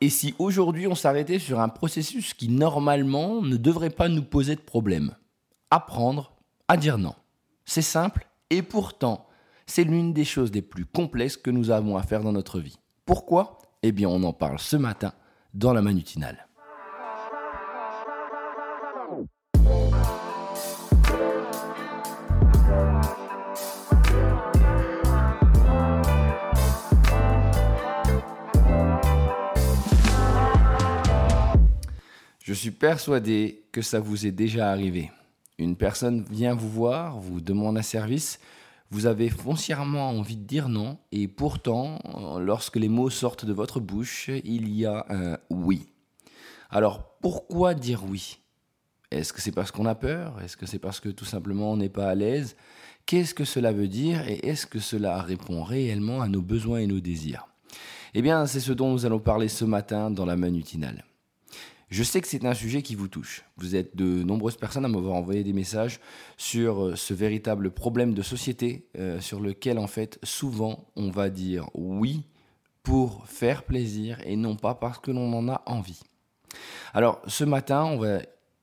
Et si aujourd'hui on s'arrêtait sur un processus qui normalement ne devrait pas nous poser de problème Apprendre à dire non. C'est simple et pourtant c'est l'une des choses les plus complexes que nous avons à faire dans notre vie. Pourquoi? Eh bien on en parle ce matin dans la manutinale. Je suis persuadé que ça vous est déjà arrivé. Une personne vient vous voir, vous demande un service, vous avez foncièrement envie de dire non, et pourtant, lorsque les mots sortent de votre bouche, il y a un oui. Alors pourquoi dire oui? Est-ce que c'est parce qu'on a peur? Est-ce que c'est parce que tout simplement on n'est pas à l'aise? Qu'est-ce que cela veut dire? Et est-ce que cela répond réellement à nos besoins et nos désirs? Eh bien, c'est ce dont nous allons parler ce matin dans la manutinale. Je sais que c'est un sujet qui vous touche. Vous êtes de nombreuses personnes à m'avoir envoyé des messages sur euh, ce véritable problème de société euh, sur lequel en fait souvent on va dire oui pour faire plaisir et non pas parce que l'on en a envie. Alors ce matin,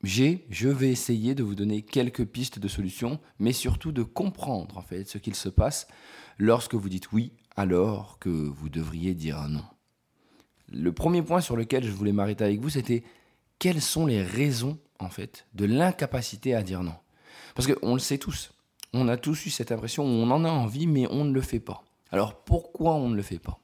j'ai, je vais essayer de vous donner quelques pistes de solutions, mais surtout de comprendre en fait ce qu'il se passe lorsque vous dites oui alors que vous devriez dire non. Le premier point sur lequel je voulais m'arrêter avec vous, c'était quelles sont les raisons, en fait, de l'incapacité à dire non? Parce qu'on le sait tous. On a tous eu cette impression où on en a envie, mais on ne le fait pas. Alors pourquoi on ne le fait pas?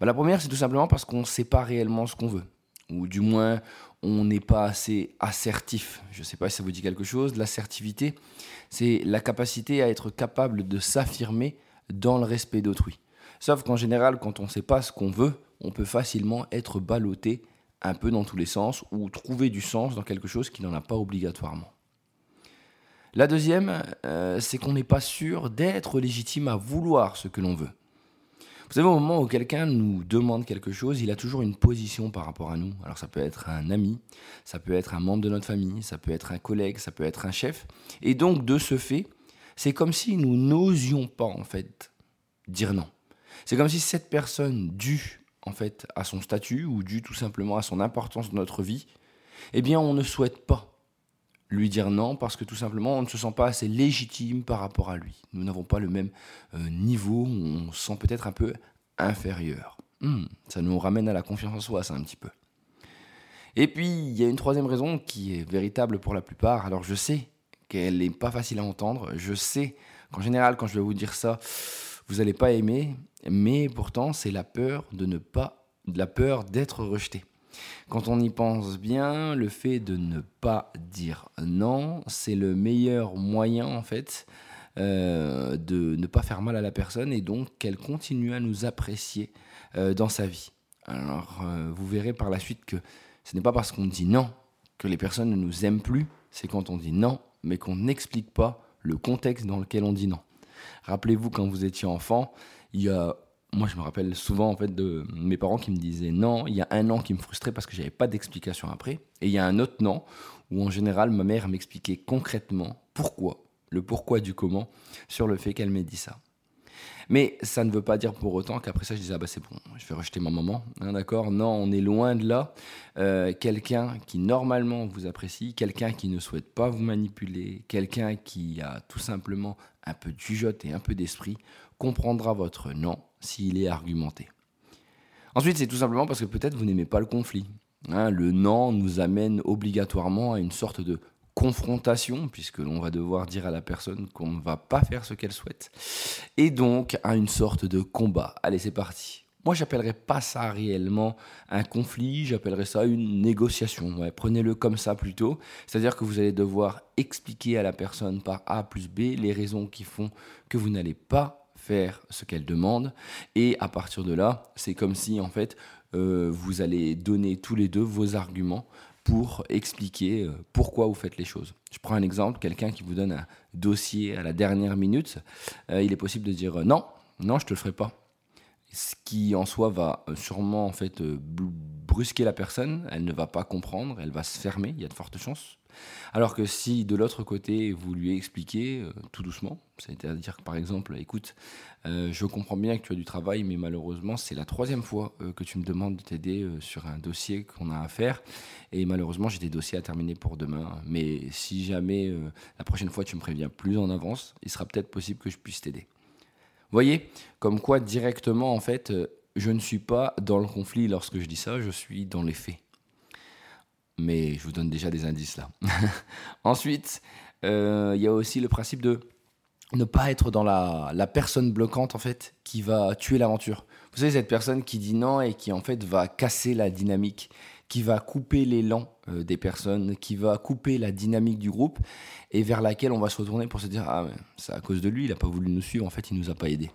Bah, La première, c'est tout simplement parce qu'on ne sait pas réellement ce qu'on veut. Ou du moins, on n'est pas assez assertif. Je ne sais pas si ça vous dit quelque chose. L'assertivité, c'est la capacité à être capable de s'affirmer dans le respect d'autrui. Sauf qu'en général, quand on ne sait pas ce qu'on veut, on peut facilement être ballotté un peu dans tous les sens ou trouver du sens dans quelque chose qui n'en a pas obligatoirement. La deuxième, euh, c'est qu'on n'est pas sûr d'être légitime à vouloir ce que l'on veut. Vous savez, au moment où quelqu'un nous demande quelque chose, il a toujours une position par rapport à nous. Alors ça peut être un ami, ça peut être un membre de notre famille, ça peut être un collègue, ça peut être un chef. Et donc de ce fait, c'est comme si nous n'osions pas en fait dire non. C'est comme si cette personne, due en fait à son statut ou dû tout simplement à son importance dans notre vie, eh bien on ne souhaite pas lui dire non parce que tout simplement on ne se sent pas assez légitime par rapport à lui. Nous n'avons pas le même euh, niveau, on se sent peut-être un peu inférieur. Hmm, ça nous ramène à la confiance en soi, ça un petit peu. Et puis il y a une troisième raison qui est véritable pour la plupart. Alors je sais qu'elle n'est pas facile à entendre, je sais qu'en général quand je vais vous dire ça, vous n'allez pas aimer, mais pourtant c'est la peur de ne pas, la peur d'être rejeté. Quand on y pense bien, le fait de ne pas dire non, c'est le meilleur moyen en fait euh, de ne pas faire mal à la personne et donc qu'elle continue à nous apprécier euh, dans sa vie. Alors euh, vous verrez par la suite que ce n'est pas parce qu'on dit non que les personnes ne nous aiment plus, c'est quand on dit non mais qu'on n'explique pas le contexte dans lequel on dit non. Rappelez-vous quand vous étiez enfant, il y a moi, je me rappelle souvent en fait de mes parents qui me disaient non. Il y a un non qui me frustrait parce que j'avais pas d'explication après. Et il y a un autre non où en général ma mère m'expliquait concrètement pourquoi, le pourquoi du comment, sur le fait qu'elle m'ait dit ça. Mais ça ne veut pas dire pour autant qu'après ça je disais ah bah c'est bon, je vais rejeter ma maman, hein, d'accord? Non, on est loin de là. Euh, quelqu'un qui normalement vous apprécie, quelqu'un qui ne souhaite pas vous manipuler, quelqu'un qui a tout simplement un peu de jugeote et un peu d'esprit comprendra votre non s'il est argumenté. Ensuite, c'est tout simplement parce que peut-être vous n'aimez pas le conflit. Hein. le non nous amène obligatoirement à une sorte de confrontation, puisque l'on va devoir dire à la personne qu'on ne va pas faire ce qu'elle souhaite, et donc à une sorte de combat. Allez, c'est parti. Moi, j'appellerais pas ça réellement un conflit, j'appellerais ça une négociation. Prenez-le comme ça plutôt. C'est-à-dire que vous allez devoir expliquer à la personne par A plus B les raisons qui font que vous n'allez pas faire ce qu'elle demande. Et à partir de là, c'est comme si en fait euh, vous allez donner tous les deux vos arguments pour expliquer euh, pourquoi vous faites les choses. Je prends un exemple, quelqu'un qui vous donne un dossier à la dernière minute, euh, il est possible de dire non, non, je te le ferai pas. Ce qui en soi va sûrement en fait brusquer la personne, elle ne va pas comprendre, elle va se fermer, il y a de fortes chances. Alors que si de l'autre côté, vous lui expliquez euh, tout doucement, c'est-à-dire par exemple, écoute, euh, je comprends bien que tu as du travail, mais malheureusement, c'est la troisième fois euh, que tu me demandes de t'aider sur un dossier qu'on a à faire. Et malheureusement, j'ai des dossiers à terminer pour demain. Mais si jamais la prochaine fois tu me préviens plus en avance, il sera peut-être possible que je puisse t'aider. Voyez, comme quoi directement, en fait, je ne suis pas dans le conflit lorsque je dis ça, je suis dans les faits. Mais je vous donne déjà des indices là. Ensuite, euh, il y a aussi le principe de ne pas être dans la, la personne bloquante en fait qui va tuer l'aventure. Vous savez, cette personne qui dit non et qui en fait va casser la dynamique, qui va couper l'élan euh, des personnes, qui va couper la dynamique du groupe et vers laquelle on va se retourner pour se dire Ah, c'est à cause de lui, il n'a pas voulu nous suivre, en fait, il nous a pas aidés.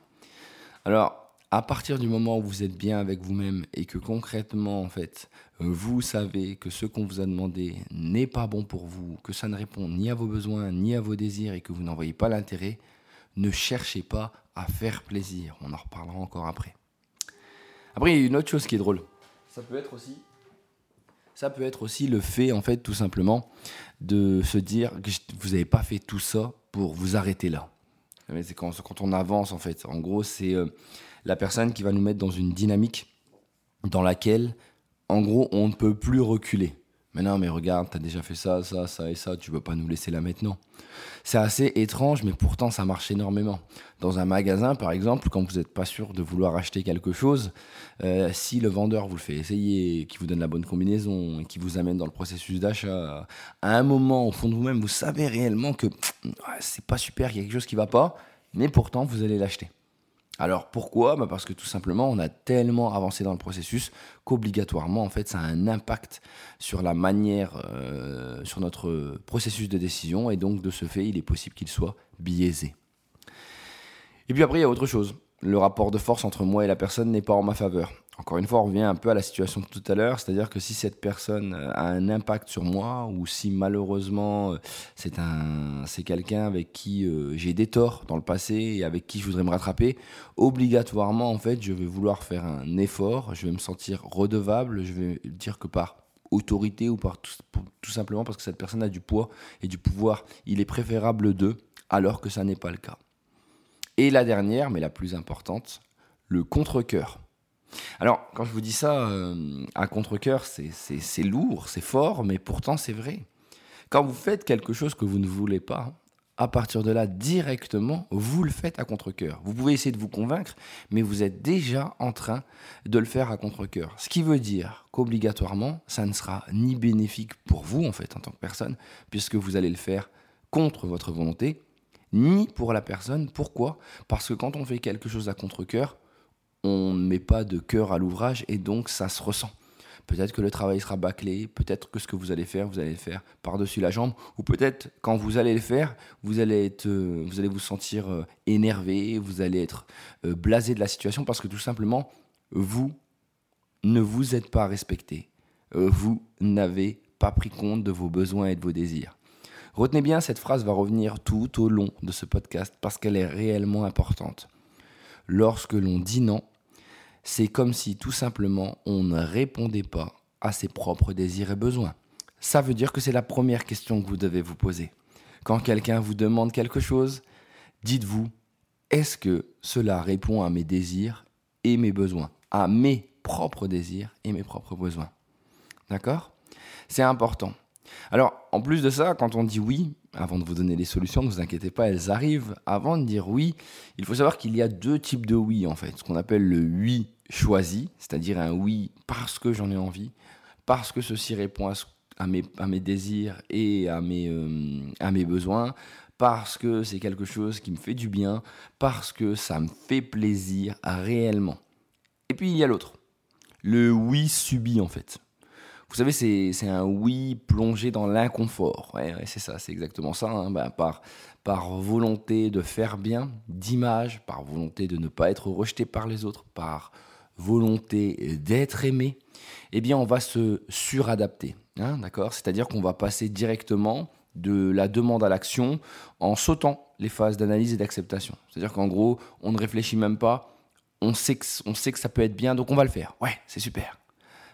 Alors, à partir du moment où vous êtes bien avec vous-même et que concrètement, en fait, vous savez que ce qu'on vous a demandé n'est pas bon pour vous, que ça ne répond ni à vos besoins ni à vos désirs et que vous n'en voyez pas l'intérêt, ne cherchez pas à faire plaisir. On en reparlera encore après. Après, il y a une autre chose qui est drôle. Ça peut être aussi, ça peut être aussi le fait, en fait, tout simplement, de se dire que vous n'avez pas fait tout ça pour vous arrêter là. C'est quand, on avance, en fait. En gros, c'est euh, la personne qui va nous mettre dans une dynamique dans laquelle, en gros, on ne peut plus reculer. Mais non, mais regarde, tu as déjà fait ça, ça, ça et ça, tu veux pas nous laisser là maintenant. C'est assez étrange, mais pourtant ça marche énormément. Dans un magasin, par exemple, quand vous n'êtes pas sûr de vouloir acheter quelque chose, euh, si le vendeur vous le fait essayer, qui vous donne la bonne combinaison, qui vous amène dans le processus d'achat, à un moment, au fond de vous-même, vous savez réellement que c'est pas super, il y a quelque chose qui va pas, mais pourtant vous allez l'acheter. Alors pourquoi? Bah Parce que tout simplement, on a tellement avancé dans le processus qu'obligatoirement, en fait, ça a un impact sur la manière, euh, sur notre processus de décision, et donc de ce fait, il est possible qu'il soit biaisé. Et puis après, il y a autre chose. Le rapport de force entre moi et la personne n'est pas en ma faveur. Encore une fois, on revient un peu à la situation de tout à l'heure, c'est-à-dire que si cette personne euh, a un impact sur moi, ou si malheureusement euh, c'est un, c'est quelqu'un avec qui euh, j'ai des torts dans le passé et avec qui je voudrais me rattraper, obligatoirement en fait, je vais vouloir faire un effort, je vais me sentir redevable, je vais dire que par autorité ou par tout, tout simplement parce que cette personne a du poids et du pouvoir, il est préférable d'eux, alors que ça n'est pas le cas. Et la dernière, mais la plus importante, le contre-cœur. Alors, quand je vous dis ça euh, à contre-coeur, c'est lourd, c'est fort, mais pourtant c'est vrai. Quand vous faites quelque chose que vous ne voulez pas, à partir de là, directement, vous le faites à contre-coeur. Vous pouvez essayer de vous convaincre, mais vous êtes déjà en train de le faire à contre-coeur. Ce qui veut dire qu'obligatoirement, ça ne sera ni bénéfique pour vous, en fait, en tant que personne, puisque vous allez le faire contre votre volonté, ni pour la personne. Pourquoi? Parce que quand on fait quelque chose à contre-coeur, on ne met pas de cœur à l'ouvrage et donc ça se ressent. Peut-être que le travail sera bâclé, peut-être que ce que vous allez faire, vous allez le faire par-dessus la jambe, ou peut-être quand vous allez le faire, vous allez, être, euh, vous, allez vous sentir euh, énervé, vous allez être euh, blasé de la situation parce que tout simplement, vous ne vous êtes pas respecté. Vous n'avez pas pris compte de vos besoins et de vos désirs. Retenez bien, cette phrase va revenir tout au long de ce podcast parce qu'elle est réellement importante. Lorsque l'on dit non, c'est comme si tout simplement on ne répondait pas à ses propres désirs et besoins. Ça veut dire que c'est la première question que vous devez vous poser. Quand quelqu'un vous demande quelque chose, dites-vous, est-ce que cela répond à mes désirs et mes besoins, à mes propres désirs et mes propres besoins? D'accord? C'est important. Alors, en plus de ça, quand on dit oui, avant de vous donner les solutions, ne vous inquiétez pas, elles arrivent. Avant de dire oui, il faut savoir qu'il y a deux types de oui, en fait. Ce qu'on appelle le oui choisi, c'est-à-dire un oui parce que j'en ai envie, parce que ceci répond à, mes, désirs et à mes, euh, à mes besoins, parce que c'est quelque chose qui me fait du bien, parce que ça me fait plaisir réellement. Et puis il y a l'autre, le oui subi en fait. Vous savez, c'est un oui plongé dans l'inconfort. Ouais, c'est ça, c'est exactement ça. Hein. Bah, par, volonté de faire bien, d'image, par volonté de ne pas être rejeté par les autres, par volonté d'être aimé, eh bien, on va se suradapter. Hein, d'accord? C'est-à-dire qu'on va passer directement de la demande à l'action en sautant les phases d'analyse et d'acceptation. C'est-à-dire qu'en gros, on ne réfléchit même pas, on sait, que, on sait que ça peut être bien, donc on va le faire. Ouais, c'est super.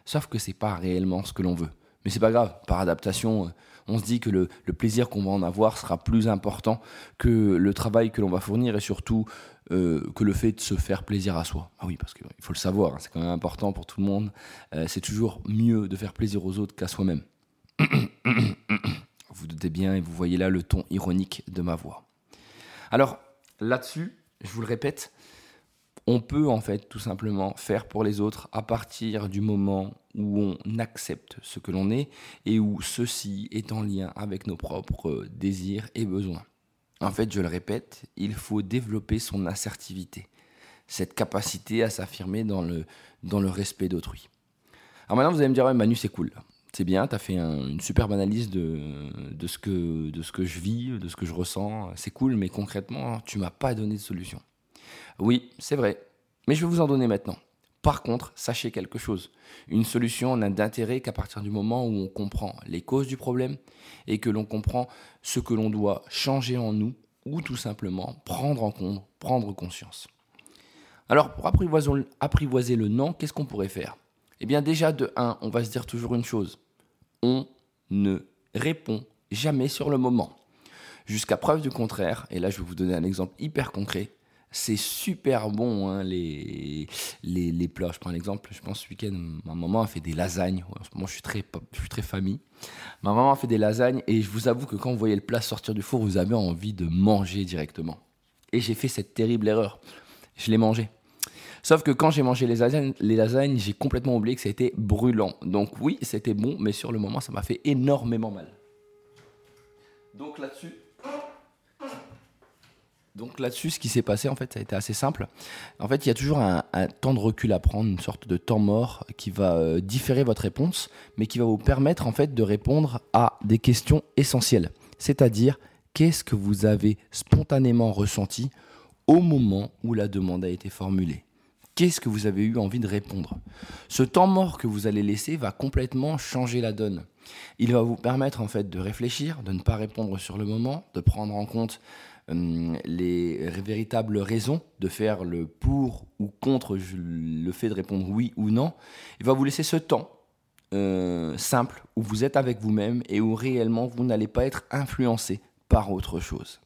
Sauf que c'est pas réellement ce que l'on veut. Mais c'est pas grave, par adaptation, euh, on se dit que le, plaisir qu'on va en avoir sera plus important que le travail que l'on va fournir et surtout euh, que le fait de se faire plaisir à soi. Ah oui, parce qu'il faut le savoir, hein, c'est quand même important pour tout le monde. Euh, c'est toujours mieux de faire plaisir aux autres qu'à soi-même. vous doutez bien et vous voyez là le ton ironique de ma voix. Alors là-dessus, je vous le répète, on peut en fait tout simplement faire pour les autres à partir du moment où on accepte ce que l'on est et où ceci est en lien avec nos propres désirs et besoins. En fait, je le répète, il faut développer son assertivité, cette capacité à s'affirmer dans le, dans le respect d'autrui. Alors maintenant, vous allez me dire, Manu, c'est cool. C'est bien, tu as fait une superbe analyse de, de, ce que, de ce que je vis, de ce que je ressens. C'est cool, mais concrètement, tu m'as pas donné de solution. Oui, c'est vrai, mais je vais vous en donner maintenant. Par contre, sachez quelque chose. Une solution n'a d'intérêt qu'à partir du moment où on comprend les causes du problème et que l'on comprend ce que l'on doit changer en nous ou tout simplement prendre en compte, prendre conscience. Alors, pour apprivoiser, le non, qu'est-ce qu'on pourrait faire? Eh bien, déjà, de 1, on va se dire toujours une chose. On ne répond jamais sur le moment. Jusqu'à preuve du contraire, et là je vais vous donner un exemple hyper concret, c'est super bon, hein, les, les, plats. Je prends un exemple, je pense ce week-end, ma maman a fait des lasagnes. En ce moment, je suis, très, je suis très famille. Ma maman a fait des lasagnes et je vous avoue que quand vous voyez le plat sortir du four, vous avez envie de manger directement. Et j'ai fait cette terrible erreur. Je l'ai mangé. Sauf que quand j'ai mangé les lasagnes, les lasagnes j'ai complètement oublié que été brûlant. Donc oui, c'était bon, mais sur le moment, ça m'a fait énormément mal. Donc là-dessus, donc là-dessus, ce qui s'est passé, en fait, ça a été assez simple. En fait, il y a toujours un, temps de recul à prendre, une sorte de temps mort qui va euh, différer votre réponse, mais qui va vous permettre, en fait, de répondre à des questions essentielles. C'est-à-dire, qu'est-ce que vous avez spontanément ressenti au moment où la demande a été formulée? Qu'est-ce que vous avez eu envie de répondre? Ce temps mort que vous allez laisser va complètement changer la donne. Il va vous permettre en fait de réfléchir, de ne pas répondre sur le moment, de prendre en compte les véritables raisons de faire le pour ou contre le fait de répondre oui ou non, il va vous laisser ce temps euh, simple où vous êtes avec vous-même et où réellement vous n'allez pas être influencé par autre chose.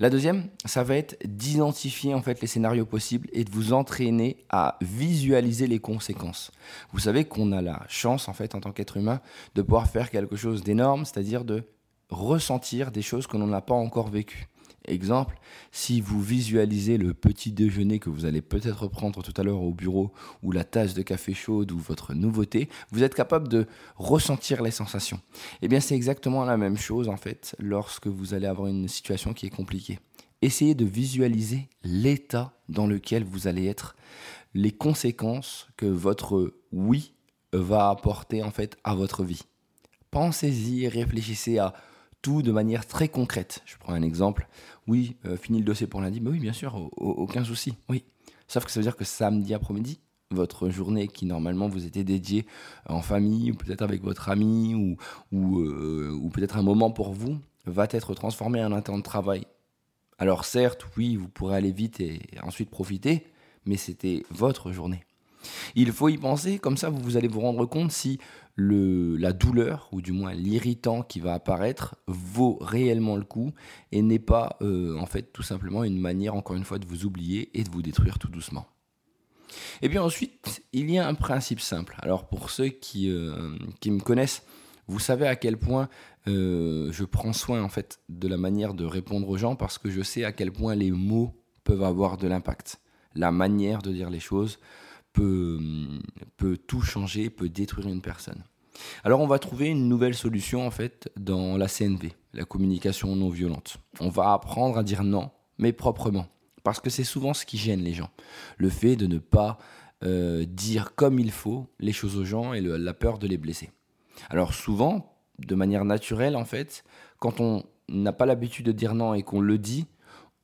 La deuxième, ça va être d'identifier en fait les scénarios possibles et de vous entraîner à visualiser les conséquences. Vous savez qu'on a la chance en fait en tant qu'être humain de pouvoir faire quelque chose d'énorme, c'est-à-dire de ressentir des choses que l'on n'a pas encore vécues. Exemple, si vous visualisez le petit déjeuner que vous allez peut-être prendre tout à l'heure au bureau, ou la tasse de café chaude, ou votre nouveauté, vous êtes capable de ressentir les sensations. Eh bien, c'est exactement la même chose en fait lorsque vous allez avoir une situation qui est compliquée. Essayez de visualiser l'état dans lequel vous allez être, les conséquences que votre oui va apporter en fait à votre vie. Pensez-y, réfléchissez à de manière très concrète. Je prends un exemple. Oui, euh, fini le dossier pour lundi. mais oui, bien sûr, aucun souci. Oui. Sauf que ça veut dire que samedi après-midi, votre journée qui normalement vous était dédiée en famille, ou peut-être avec votre ami, ou, euh, ou peut-être un moment pour vous, va être transformée en un temps de travail. Alors certes, oui, vous pourrez aller vite et ensuite profiter, mais c'était votre journée. Il faut y penser, comme ça vous allez vous rendre compte si la douleur, ou du moins l'irritant qui va apparaître, vaut réellement le coup et n'est pas euh, en fait tout simplement une manière encore une fois de vous oublier et de vous détruire tout doucement. Et bien ensuite, il y a un principe simple. Alors pour ceux qui, euh, qui me connaissent, vous savez à quel point euh, je prends soin en fait de la manière de répondre aux gens parce que je sais à quel point les mots peuvent avoir de l'impact. La manière de dire les choses, peut, tout changer, peut détruire une personne. Alors on va trouver une nouvelle solution en fait dans la CNV, la communication non violente. On va apprendre à dire non, mais proprement. Parce que c'est souvent ce qui gêne les gens. Le fait de ne pas euh, dire comme il faut les choses aux gens et la peur de les blesser. Alors souvent, de manière naturelle en fait, quand on n'a pas l'habitude de dire non et qu'on le dit,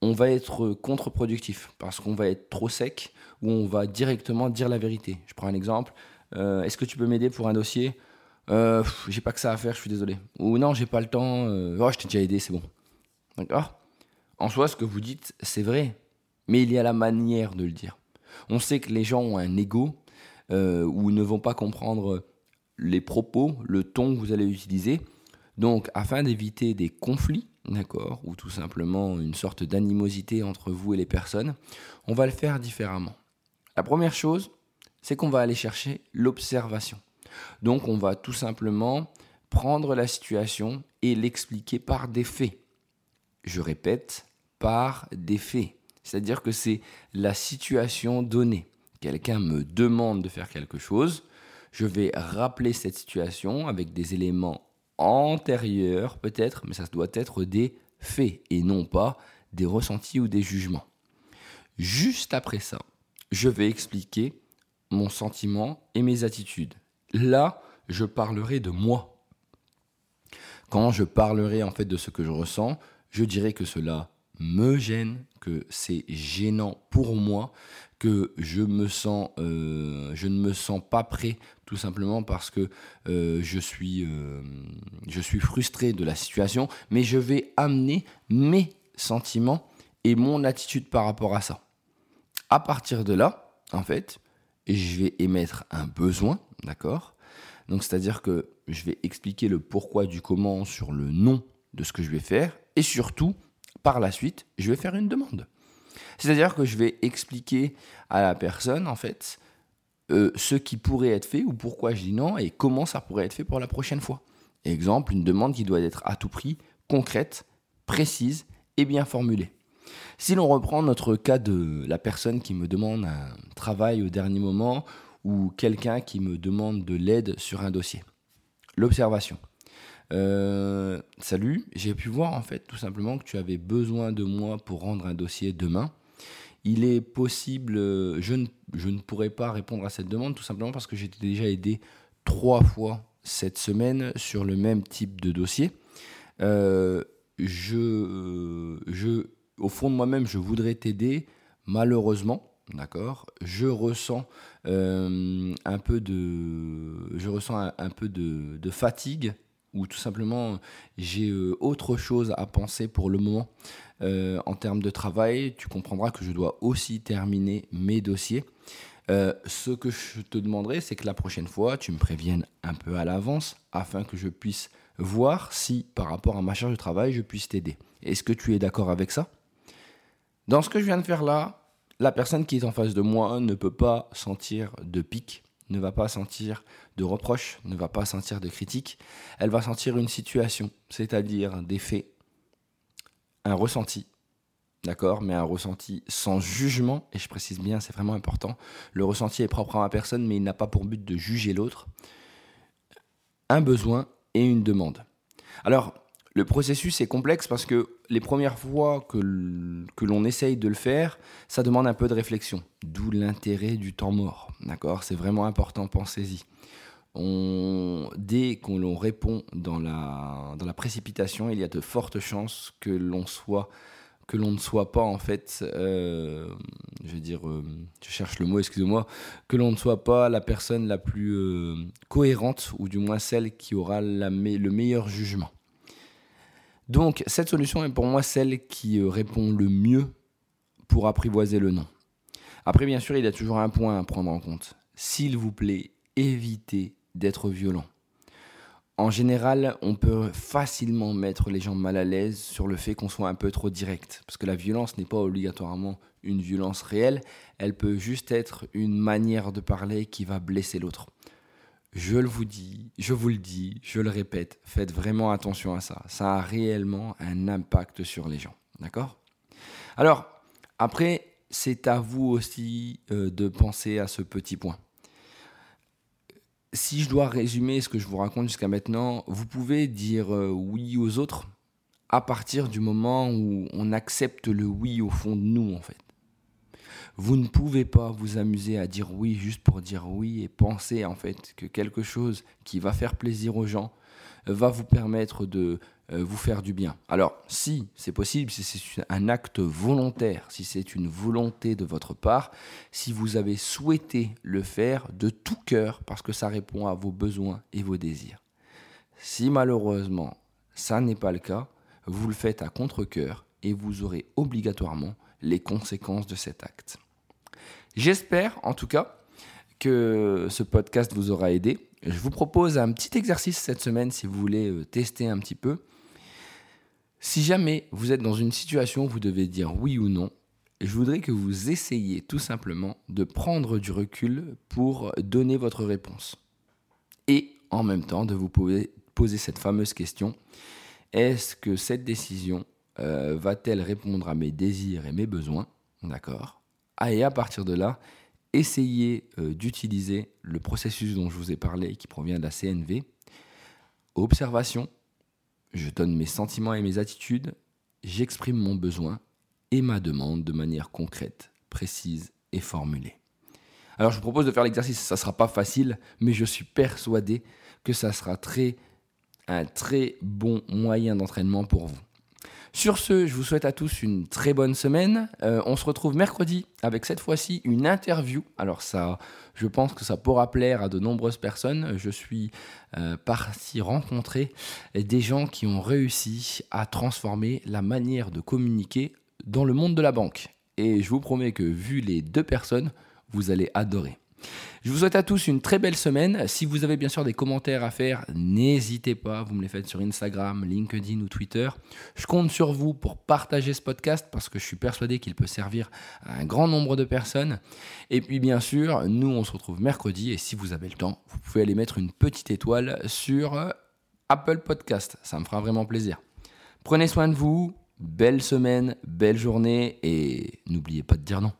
on va être contre-productif parce qu'on va être trop sec ou on va directement dire la vérité. Je prends un exemple. Euh, est-ce que tu peux m'aider pour un dossier? Euh, J'ai pas que ça à faire, je suis désolé. Ou non, j'ai pas le temps. Euh, oh, je t'ai déjà aidé, c'est bon. D'accord? En soi, ce que vous dites, c'est vrai. Mais il y a la manière de le dire. On sait que les gens ont un ego ou ne vont pas comprendre les propos, le ton que vous allez utiliser. Donc, afin d'éviter des conflits, d'accord, ou tout simplement une sorte d'animosité entre vous et les personnes, on va le faire différemment. La première chose, c'est qu'on va aller chercher l'observation. Donc, on va tout simplement prendre la situation et l'expliquer par des faits. Je répète, par des faits. C'est-à-dire que c'est la situation donnée. Quelqu'un me demande de faire quelque chose, je vais rappeler cette situation avec des éléments antérieurs peut-être, mais ça doit être des faits et non pas des ressentis ou des jugements. Juste après ça, je vais expliquer mon sentiment et mes attitudes. Là, je parlerai de moi. Quand je parlerai en fait de ce que je ressens, je dirai que cela me gêne, que c'est gênant pour moi, que euh, je ne me sens pas prêt, tout simplement parce que euh, je suis, euh, je suis frustré de la situation, mais je vais amener mes sentiments et mon attitude par rapport à ça. À partir de là, en fait, je vais émettre un besoin, d'accord? Donc, c'est-à-dire que je vais expliquer le pourquoi du comment sur le nom de ce que je vais faire, et surtout, par la suite, je vais faire une demande. C'est-à-dire que je vais expliquer à la personne, en fait, euh, ce qui pourrait être fait ou pourquoi je dis non et comment ça pourrait être fait pour la prochaine fois. Exemple, une demande qui doit être à tout prix concrète, précise et bien formulée. Si l'on reprend notre cas de la personne qui me demande un travail au dernier moment ou quelqu'un qui me demande de l'aide sur un dossier. L'observation. Euh, salut, j'ai pu voir en fait tout simplement que tu avais besoin de moi pour rendre un dossier demain. Il est possible, euh, je ne, je ne pourrais pas répondre à cette demande tout simplement parce que j'ai déjà aidé trois fois cette semaine sur le même type de dossier. Euh, je, je, au fond de moi-même, je voudrais t'aider. Malheureusement, d'accord, je ressens un peu de, je ressens un, peu de, de, fatigue ou tout simplement j'ai euh, autre chose à penser pour le moment euh, en termes de travail, tu comprendras que je dois aussi terminer mes dossiers. Euh, ce que je te demanderai, c'est que la prochaine fois, tu me préviennes un peu à l'avance afin que je puisse voir si par rapport à ma charge de travail, je puisse t'aider. Est-ce que tu es d'accord avec ça? Dans ce que je viens de faire là, la personne qui est en face de moi ne peut pas sentir de pic ne va pas sentir de reproche, ne va pas sentir de critique, elle va sentir une situation, c'est-à-dire des faits, un ressenti, d'accord, mais un ressenti sans jugement, et je précise bien, c'est vraiment important, le ressenti est propre à ma personne, mais il n'a pas pour but de juger l'autre, un besoin et une demande. Alors, le processus est complexe parce que les premières fois que, l'on essaye de le faire, ça demande un peu de réflexion. D'où l'intérêt du temps mort. D'accord? C'est vraiment important, pensez-y. dès qu'on répond dans la, dans la précipitation, il y a de fortes chances que l'on soit que l'on ne soit pas en fait, euh, je veux dire, euh, je cherche le mot, excusez-moi, que l'on ne soit pas la personne la plus euh, cohérente ou du moins celle qui aura le meilleur jugement. Donc cette solution est pour moi celle qui euh, répond le mieux pour apprivoiser le nom. Après, bien sûr, il y a toujours un point à prendre en compte. S'il vous plaît, évitez d'être violent. En général, on peut facilement mettre les gens mal à l'aise sur le fait qu'on soit un peu trop direct. Parce que la violence n'est pas obligatoirement une violence réelle, elle peut juste être une manière de parler qui va blesser l'autre. Je le vous dis, je vous le dis, je le répète, faites vraiment attention à ça. Ça a réellement un impact sur les gens. D'accord? Alors, après, c'est à vous aussi euh, de penser à ce petit point. Si je dois résumer ce que je vous raconte jusqu'à maintenant, vous pouvez dire euh, oui aux autres à partir du moment où on accepte le oui au fond de nous, en fait. Vous ne pouvez pas vous amuser à dire oui juste pour dire oui et penser en fait que quelque chose qui va faire plaisir aux gens euh, va vous permettre de euh, vous faire du bien. Alors si c'est possible, si c'est un acte volontaire, si c'est une volonté de votre part, si vous avez souhaité le faire de tout cœur parce que ça répond à vos besoins et vos désirs. Si malheureusement ça n'est pas le cas, vous le faites à contre-cœur et vous aurez obligatoirement les conséquences de cet acte. J'espère en tout cas que ce podcast vous aura aidé. Je vous propose un petit exercice cette semaine si vous voulez euh, tester un petit peu. Si jamais vous êtes dans une situation où vous devez dire oui ou non, je voudrais que vous essayiez tout simplement de prendre du recul pour donner votre réponse. Et en même temps de vous poser, cette fameuse question, est-ce que cette décision euh, va-t-elle répondre à mes désirs et mes besoins? D'accord? Ah, Et à partir de là, essayez euh, d'utiliser le processus dont je vous ai parlé qui provient de la CNV. Observation, je donne mes sentiments et mes attitudes, j'exprime mon besoin et ma demande de manière concrète, précise et formulée. Alors je vous propose de faire l'exercice, ça ne sera pas facile, mais je suis persuadé que ça sera très, un très bon moyen d'entraînement pour vous. Sur ce, je vous souhaite à tous une très bonne semaine. Euh, on se retrouve mercredi avec cette fois-ci une interview. Alors ça, je pense que ça pourra plaire à de nombreuses personnes. Je suis euh, parti rencontrer des gens qui ont réussi à transformer la manière de communiquer dans le monde de la banque. Et je vous promets que vu les deux personnes, vous allez adorer. Je vous souhaite à tous une très belle semaine. Si vous avez bien sûr des commentaires à faire, n'hésitez pas, vous me les faites sur Instagram, LinkedIn ou Twitter. Je compte sur vous pour partager ce podcast parce que je suis persuadé qu'il peut servir à un grand nombre de personnes. Et puis bien sûr, nous on se retrouve mercredi et si vous avez le temps, vous pouvez aller mettre une petite étoile sur euh, Apple Podcast. Ça me fera vraiment plaisir. Prenez soin de vous, belle semaine, belle journée et n'oubliez pas de dire non.